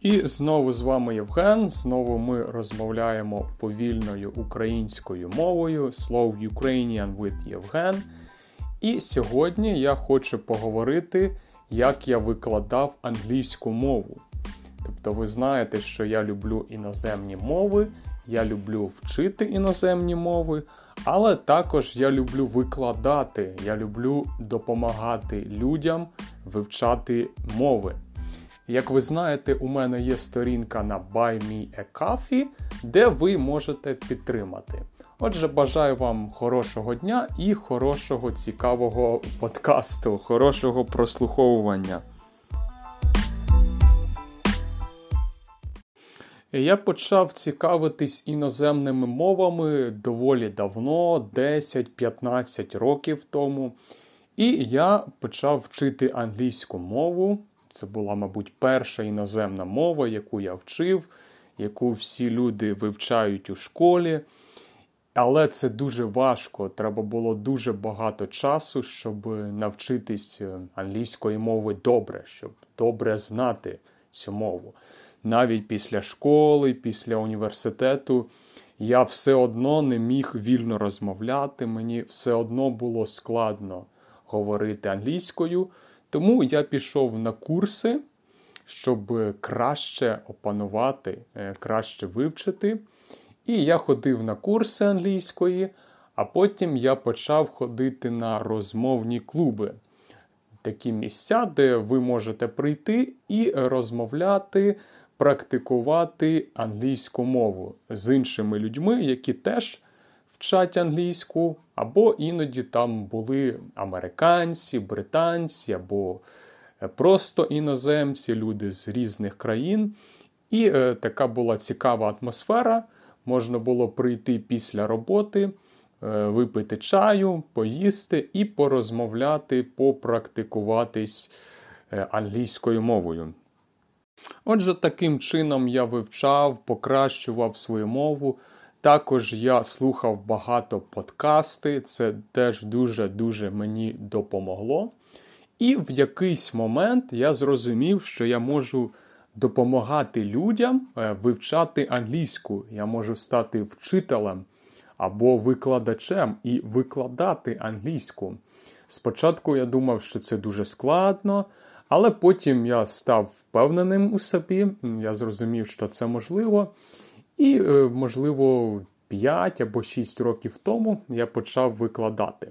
І знову з вами Євген. Знову ми розмовляємо повільною українською мовою Slow Ukrainian with Євген. І сьогодні я хочу поговорити, як я викладав англійську мову. Тобто, ви знаєте, що я люблю іноземні мови, я люблю вчити іноземні мови, але також я люблю викладати, я люблю допомагати людям вивчати мови. Як ви знаєте, у мене є сторінка на Buy Me a Coffee, де ви можете підтримати. Отже, бажаю вам хорошого дня і хорошого цікавого подкасту, хорошого прослуховування. Я почав цікавитись іноземними мовами доволі давно, 10-15 років тому. І я почав вчити англійську мову. Це була, мабуть, перша іноземна мова, яку я вчив, яку всі люди вивчають у школі. Але це дуже важко. Треба було дуже багато часу, щоб навчитись е, англійської мови добре, щоб добре знати цю мову. Навіть після школи, після університету я все одно не міг вільно розмовляти. Мені все одно було складно говорити англійською. Тому я пішов на курси, щоб краще опанувати, е, краще вивчити. І я ходив на курси англійської, а потім я почав ходити на розмовні клуби. Такі місця, де ви можете прийти і розмовляти, практикувати англійську мову з іншими людьми, які теж вчать англійську, або іноді там були американці, британці, або е, просто іноземці, люди з різних країн. І е, така була цікава атмосфера. Можна було прийти після роботи, е, випити чаю, поїсти і порозмовляти, попрактикуватись е, англійською мовою. Отже, таким чином я вивчав, покращував свою мову. Також я слухав багато подкасти, це теж дуже-дуже мені допомогло. І в якийсь момент я зрозумів, що я можу допомагати людям е, вивчати англійську. Я можу стати вчителем або викладачем і викладати англійську. Спочатку я думав, що це дуже складно, але потім я став впевненим у собі, я зрозумів, що це можливо. І, е, можливо, 5 або 6 років тому я почав викладати.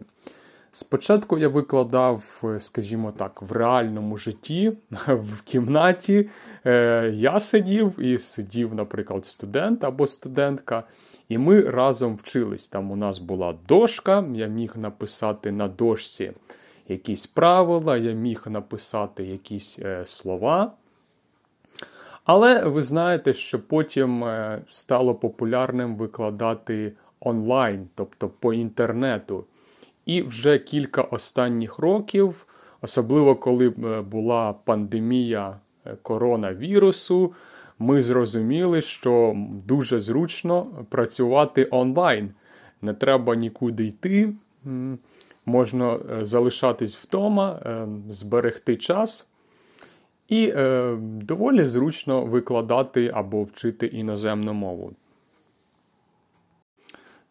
Спочатку я викладав, е, скажімо так, в реальному житті, в кімнаті. Е, я сидів і сидів, наприклад, студент або студентка, і ми разом вчились. Там у нас була дошка, я міг написати на дошці якісь правила, я міг написати якісь слова. Але ви знаєте, що потім е, стало популярним викладати онлайн, тобто по інтернету. І вже кілька останніх років, особливо коли е, була пандемія е, коронавірусу, ми зрозуміли, що дуже зручно працювати онлайн. Не треба нікуди йти, можна залишатись вдома, зберегти час. І е, доволі зручно викладати або вчити іноземну мову.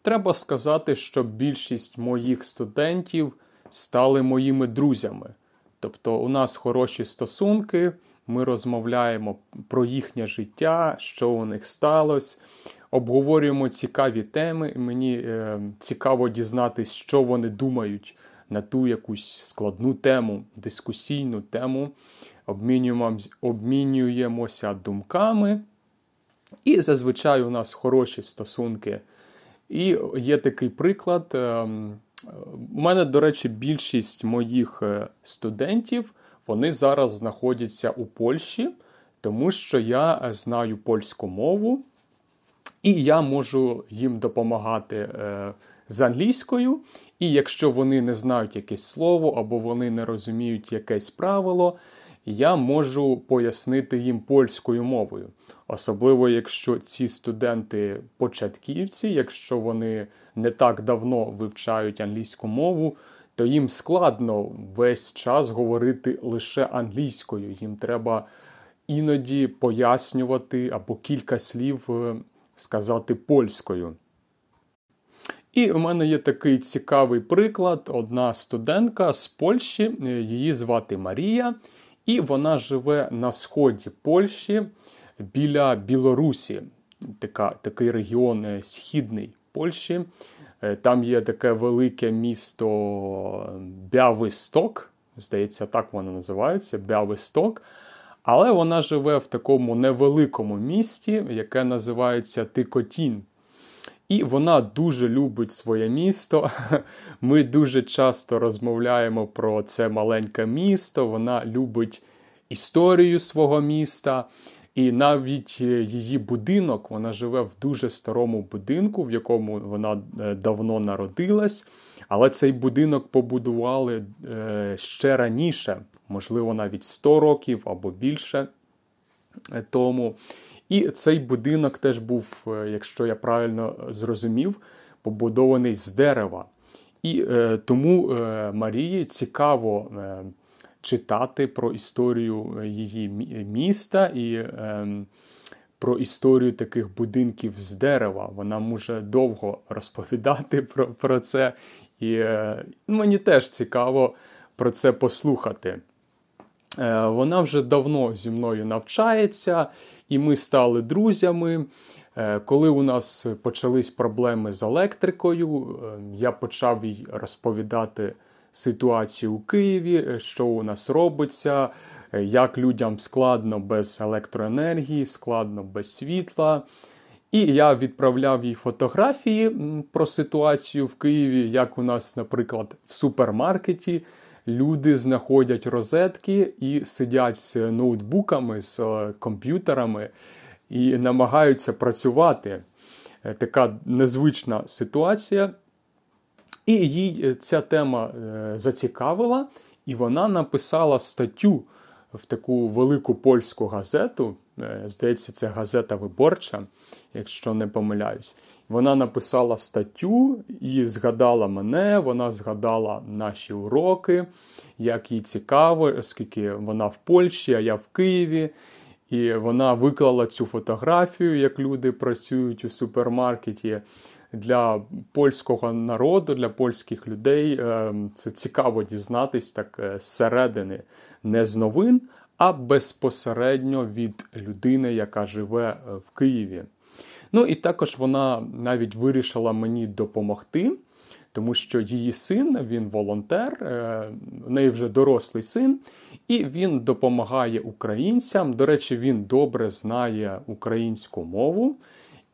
Треба сказати, що більшість моїх студентів стали моїми друзями. Тобто, у нас хороші стосунки, ми розмовляємо про їхнє життя, що у них сталося, обговорюємо цікаві теми. Мені е, цікаво дізнатися, що вони думають на ту якусь складну тему, дискусійну тему обмінюємося думками. І зазвичай у нас хороші стосунки. І є такий приклад. Ем, у мене, до речі, більшість моїх е, студентів вони зараз знаходяться у Польщі, тому що я знаю польську мову, і я можу їм допомагати е, з англійською. І якщо вони не знають якесь слово або вони не розуміють якесь правило, я можу пояснити їм польською мовою. Особливо, якщо ці студенти початківці, якщо вони не так давно вивчають англійську мову, то їм складно весь час говорити лише англійською. Їм треба іноді пояснювати або кілька слів сказати польською. І у мене є такий цікавий приклад: одна студентка з Польщі, її звати Марія, і вона живе на сході Польщі біля Білорусі, така, такий регіон е, східний Польщі. Е, там є таке велике місто Бявисток, здається, так воно називається Бявисток. Але вона живе в такому невеликому місті, яке називається Тикотін. І вона дуже любить своє місто. Ми дуже часто розмовляємо про це маленьке місто. Вона любить історію свого міста. І навіть е, її будинок, вона живе в дуже старому будинку, в якому вона е, давно народилась. Але цей будинок побудували е, ще раніше, можливо, навіть 100 років або більше тому. І цей будинок теж був, якщо я правильно зрозумів, побудований з дерева. І е, тому е, Марії цікаво е, читати про історію її міста і е, про історію таких будинків з дерева. Вона може довго розповідати про про це. І е, мені теж цікаво про це послухати. Е, вона вже давно зі мною навчається, і ми стали друзями. Е, коли у нас почались проблеми з електрикою, е, я почав їй розповідати ситуацію у Києві, що у нас робиться, як людям складно без електроенергії, складно без світла. І я відправляв їй фотографії про ситуацію в Києві, як у нас, наприклад, в супермаркеті люди знаходять розетки і сидять з ноутбуками, з е, комп'ютерами і намагаються працювати. Е, така незвична ситуація. І їй е, ця тема зацікавила, і вона написала статтю в таку велику польську газету. Здається, це газета виборча, якщо не помиляюсь. Вона написала статтю і згадала мене, вона згадала наші уроки, як їй цікаво, оскільки вона в Польщі, а я в Києві. І вона виклала цю фотографію, як люди працюють у супермаркеті для польського народу, для польських людей. Е, це цікаво дізнатись так е, зсередини, не з новин, а безпосередньо від людини, яка живе е, в Києві. Ну і також вона навіть вирішила мені допомогти, тому що її син, він волонтер, е, в неї вже дорослий син, і він допомагає українцям. До речі, він добре знає українську мову.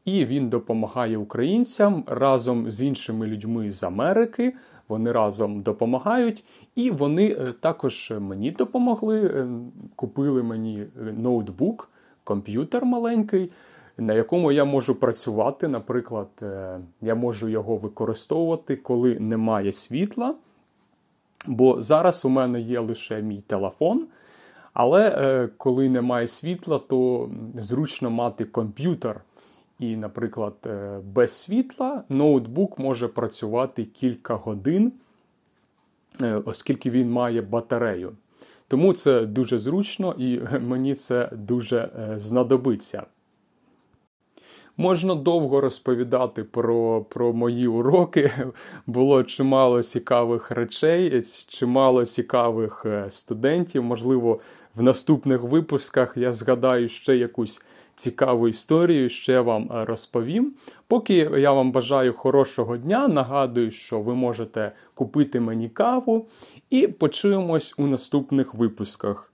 І він допомагає українцям разом з іншими людьми з Америки. Вони разом допомагають, і вони е, також мені допомогли. Е, купили мені ноутбук, комп'ютер маленький на якому я можу працювати. Наприклад, е, я можу його використовувати, коли немає світла. Бо зараз у мене є лише мій телефон. Але е, коли немає світла, то зручно мати комп'ютер. І, наприклад, е, без світла ноутбук може працювати кілька годин, оскільки він має батарею. Тому це дуже зручно і мені це дуже знадобиться. Можна довго розповідати про про мої уроки. Було чимало цікавих речей, чимало цікавих е, студентів. Можливо, в наступних випусках я згадаю ще якусь цікаву історію, ще вам е, розповім. Поки я вам бажаю хорошого дня, нагадую, що ви можете купити мені каву, і почуємось у наступних випусках.